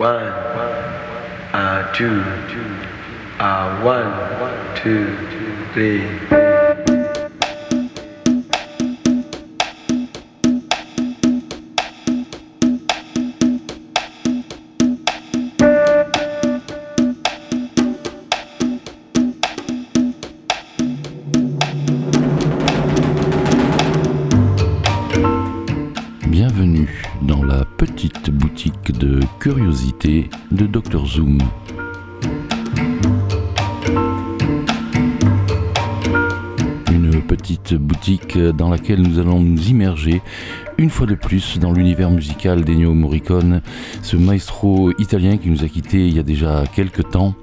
One, uh, two, uh, one, two, three. Dr Zoom. Une petite boutique dans laquelle nous allons nous immerger une fois de plus dans l'univers musical d'Ennio Morricone, ce maestro italien qui nous a quittés il y a déjà quelques temps.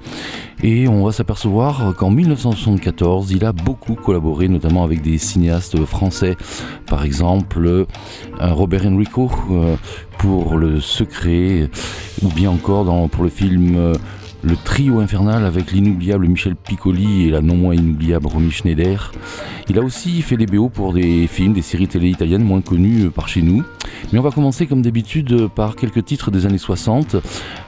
Et on va s'apercevoir qu'en 1974, il a beaucoup collaboré, notamment avec des cinéastes français, par exemple Robert Enrico euh, pour Le Secret, ou bien encore dans, pour le film euh, Le Trio Infernal avec l'inoubliable Michel Piccoli et la non moins inoubliable Romy Schneider. Il a aussi fait des BO pour des films, des séries télé italiennes moins connues par chez nous. Mais on va commencer comme d'habitude par quelques titres des années 60,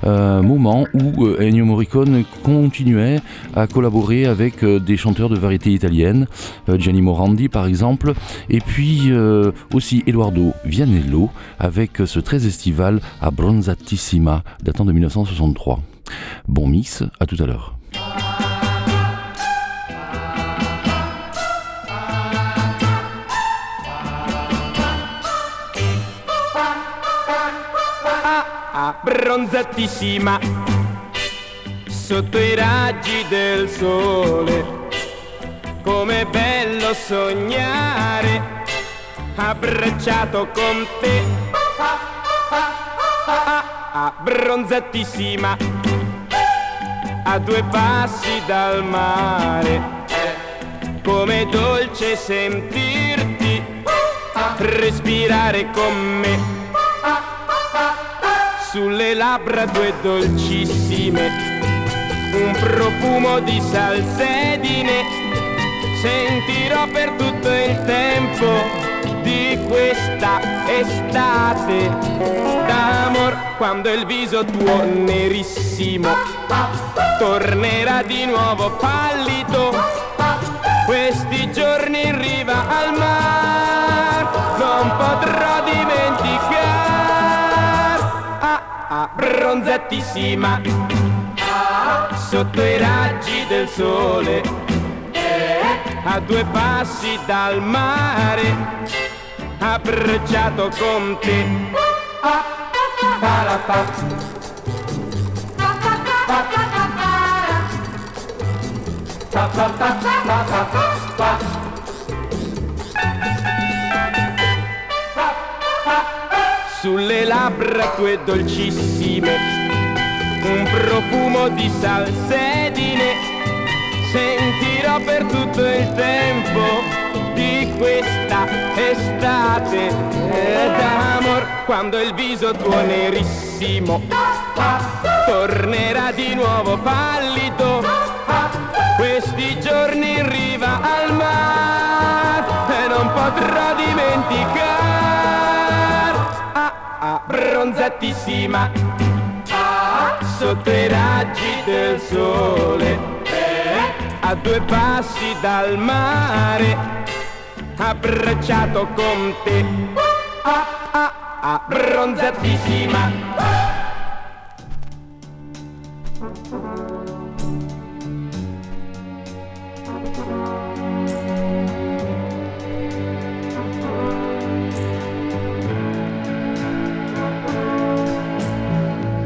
euh, moment où euh, Ennio Morricone continuait à collaborer avec euh, des chanteurs de variété italienne, euh, Gianni Morandi par exemple, et puis euh, aussi Eduardo Vianello avec ce très estival à Bronzatissima datant de 1963. Bon mix, à tout à l'heure. abbronzatissima sotto i raggi del sole. Com'è bello sognare abbracciato con te. Abbronzatissima a due passi dal mare. Com'è dolce sentirti respirare con me sulle labbra due dolcissime, un profumo di salsedine, sentirò per tutto il tempo di questa estate d'amor quando il viso tuo nerissimo tornerà di nuovo pallido questi giorni in riva al mar. Non potrò dimenticare. Abbronzatissima sotto i raggi del sole. A due passi dal mare. Abbracciato con te sulle labbra tue dolcissime, un profumo di salsedine, sentirò per tutto il tempo di questa estate. D'amor, quando il viso tuo nerissimo tornerà di nuovo pallido, questi giorni in riva al mare e non potrò dimenticare. Abbronzatissima sotto i raggi del sole a due passi dal mare abbracciato con te. Abbronzatissima.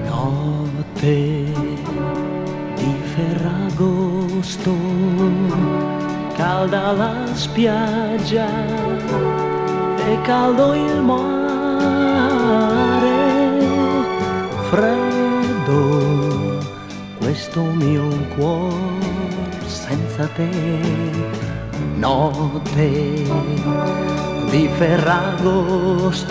Notte di Ferragosto, calda la spiaggia e caldo il mare, freddo questo mio cuore senza te, notte di Ferragosto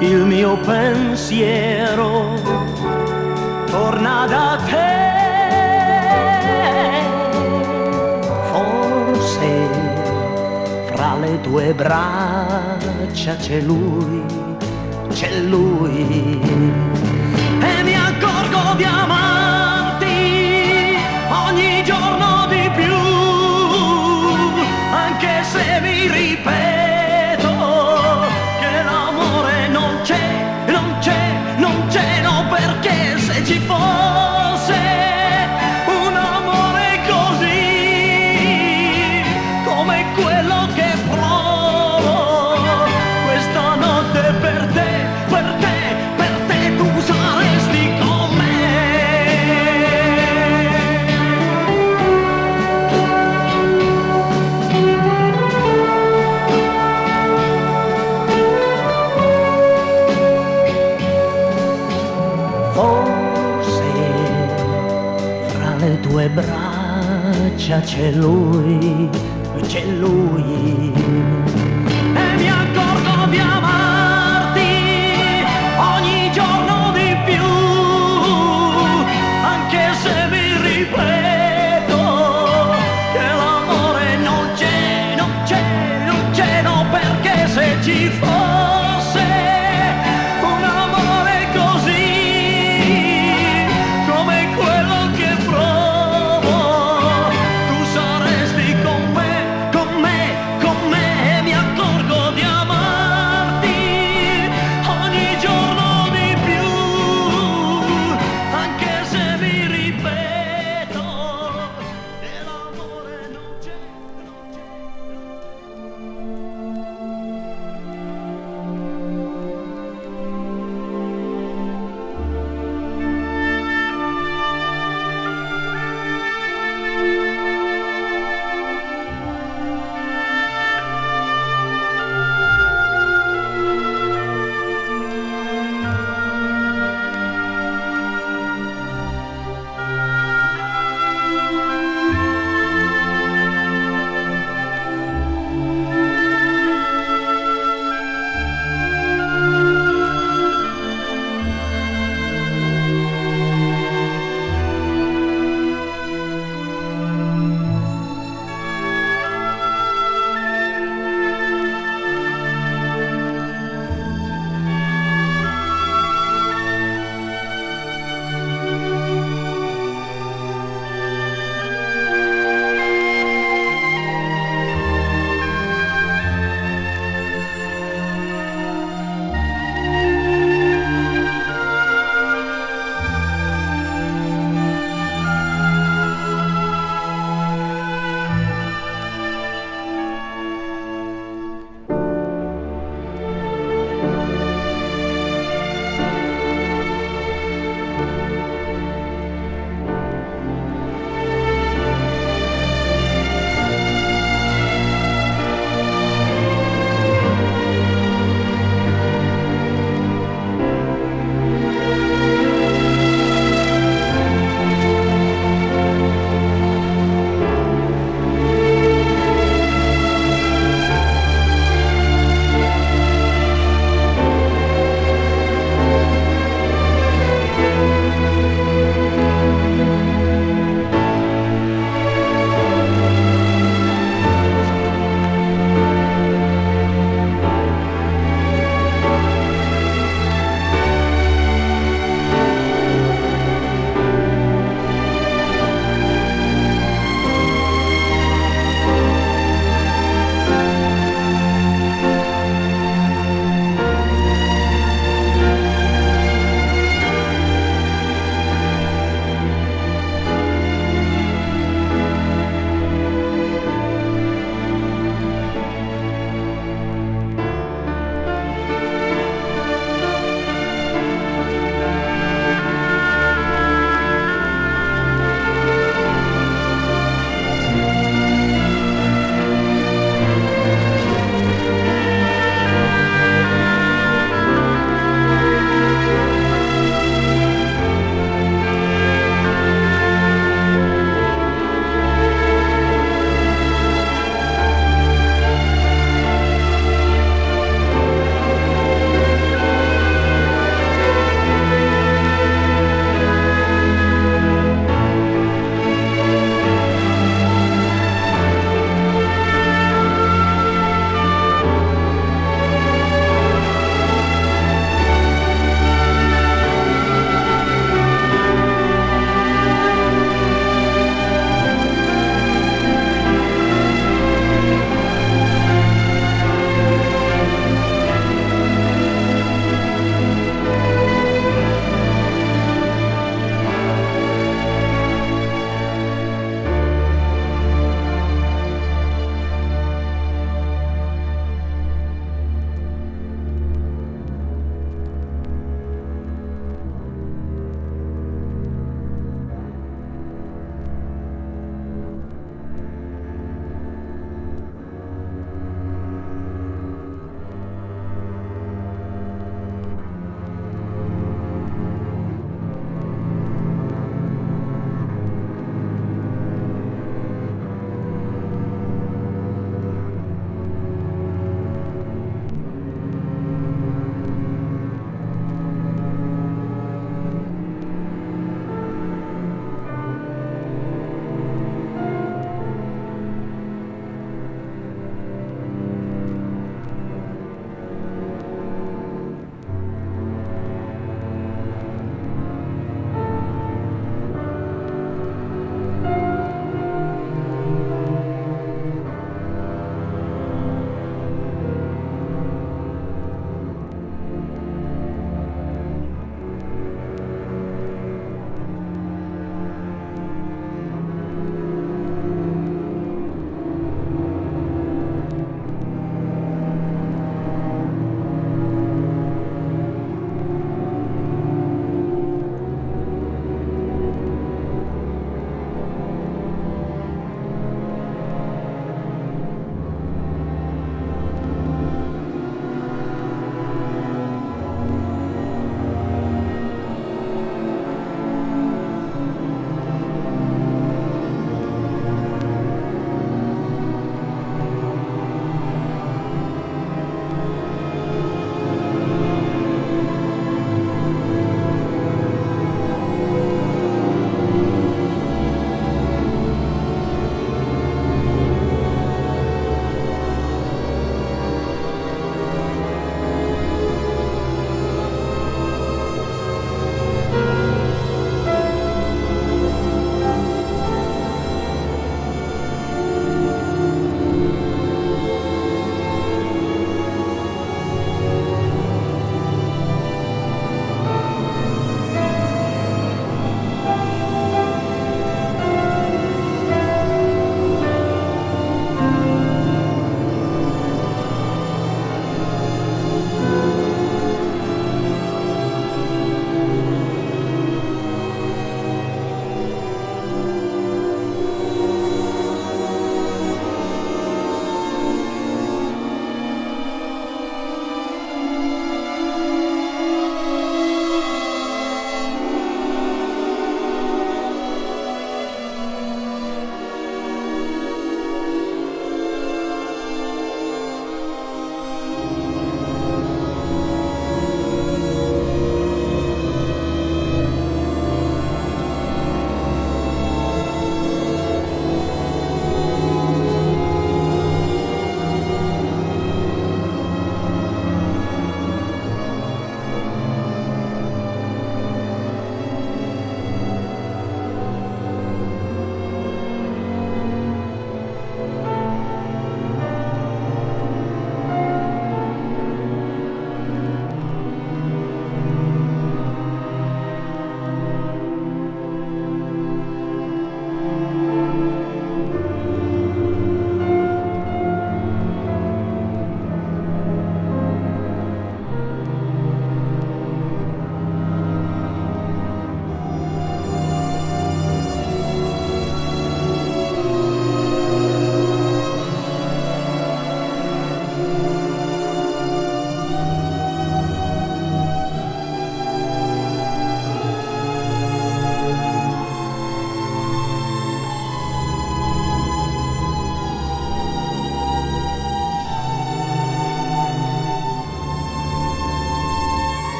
il mio pensiero torna da te. Le tue braccia c'è lui, c'è lui. E mi accorgo di amare. C'è lui, c'è lui.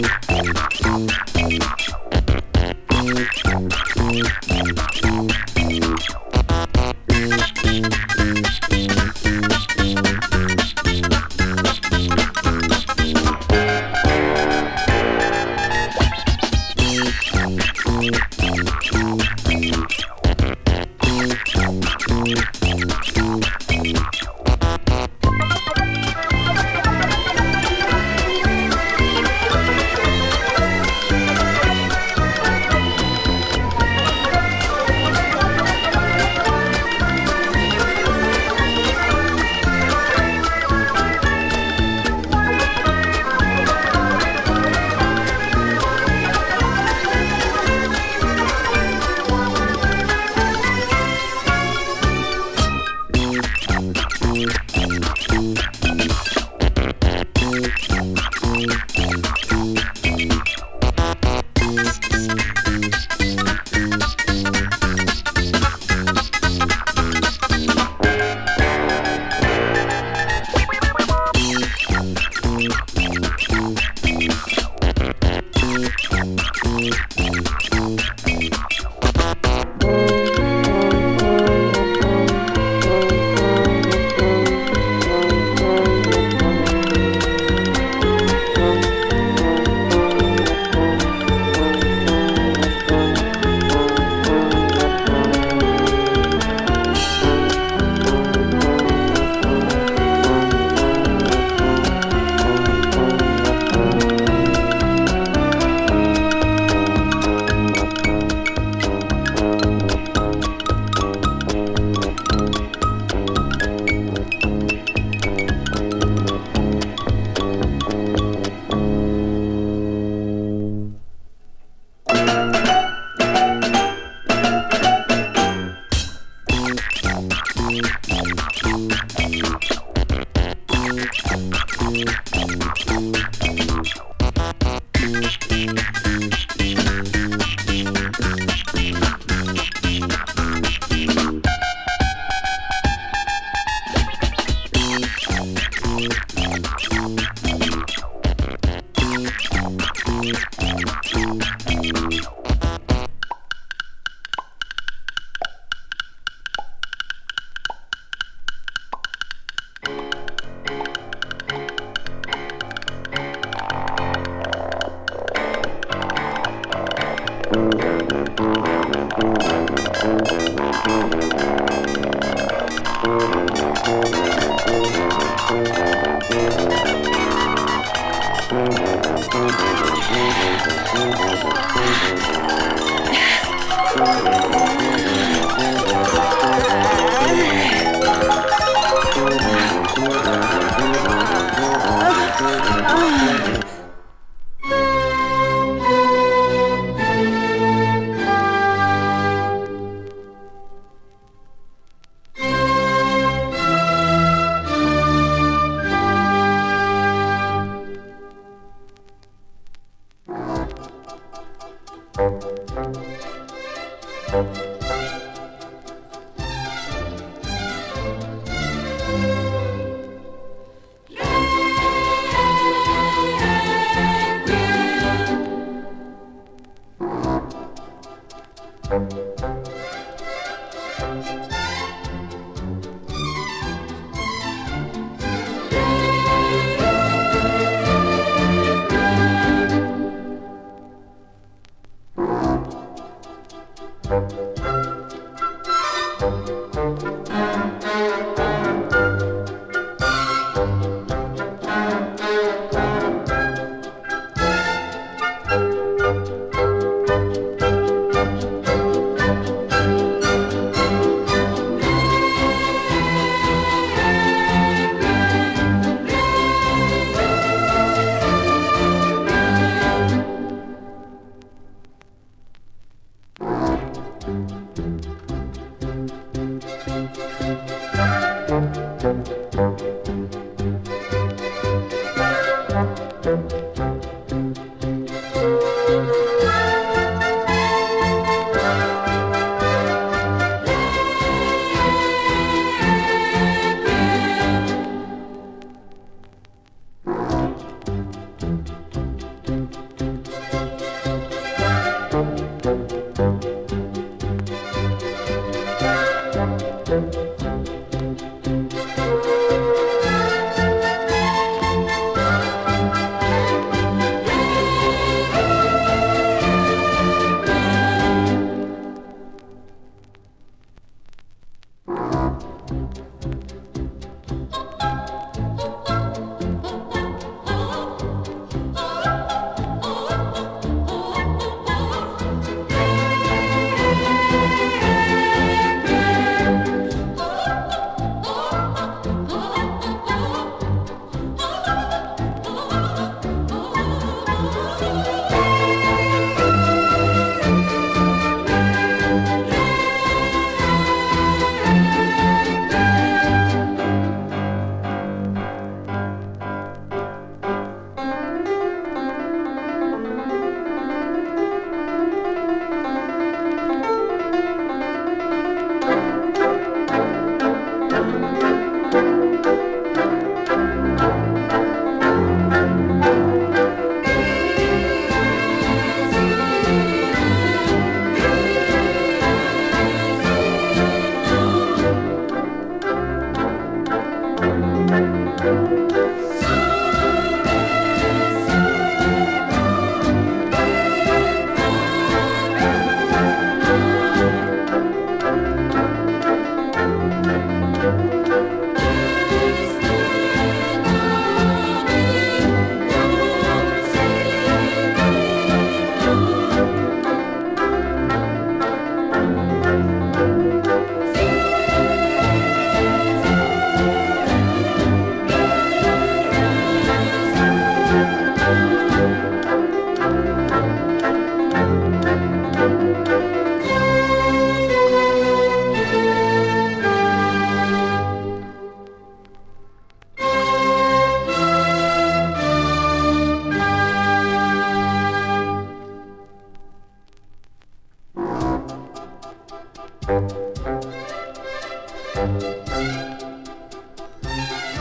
Thank you.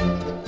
Música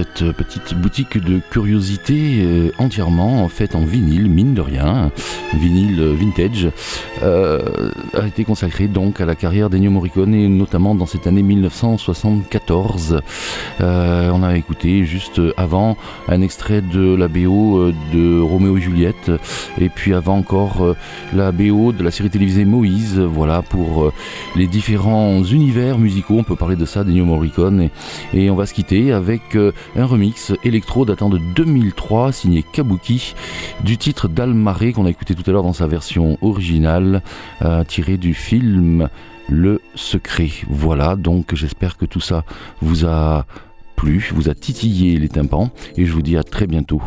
cette petite boutique de curiosités euh, entièrement faite en vinyle, mine de rien, vinyle vintage, euh, a été consacrée donc à la carrière d'Ennio Morricone et notamment dans cette année 1974. Euh, on a écouté juste avant un extrait de la BO de Roméo et Juliette et puis avant encore la BO de la série télévisée Moïse. Voilà pour les différents univers musicaux. On peut parler de ça d'Ennio Morricone et on va se quitter avec un remix électro datant de 2003 signé Kabuki du titre d'Almaré qu'on a écouté tout à l'heure dans sa version originale euh, tiré du film Le Secret. Voilà, donc j'espère que tout ça vous a plu, vous a titillé les tympans et je vous dis à très bientôt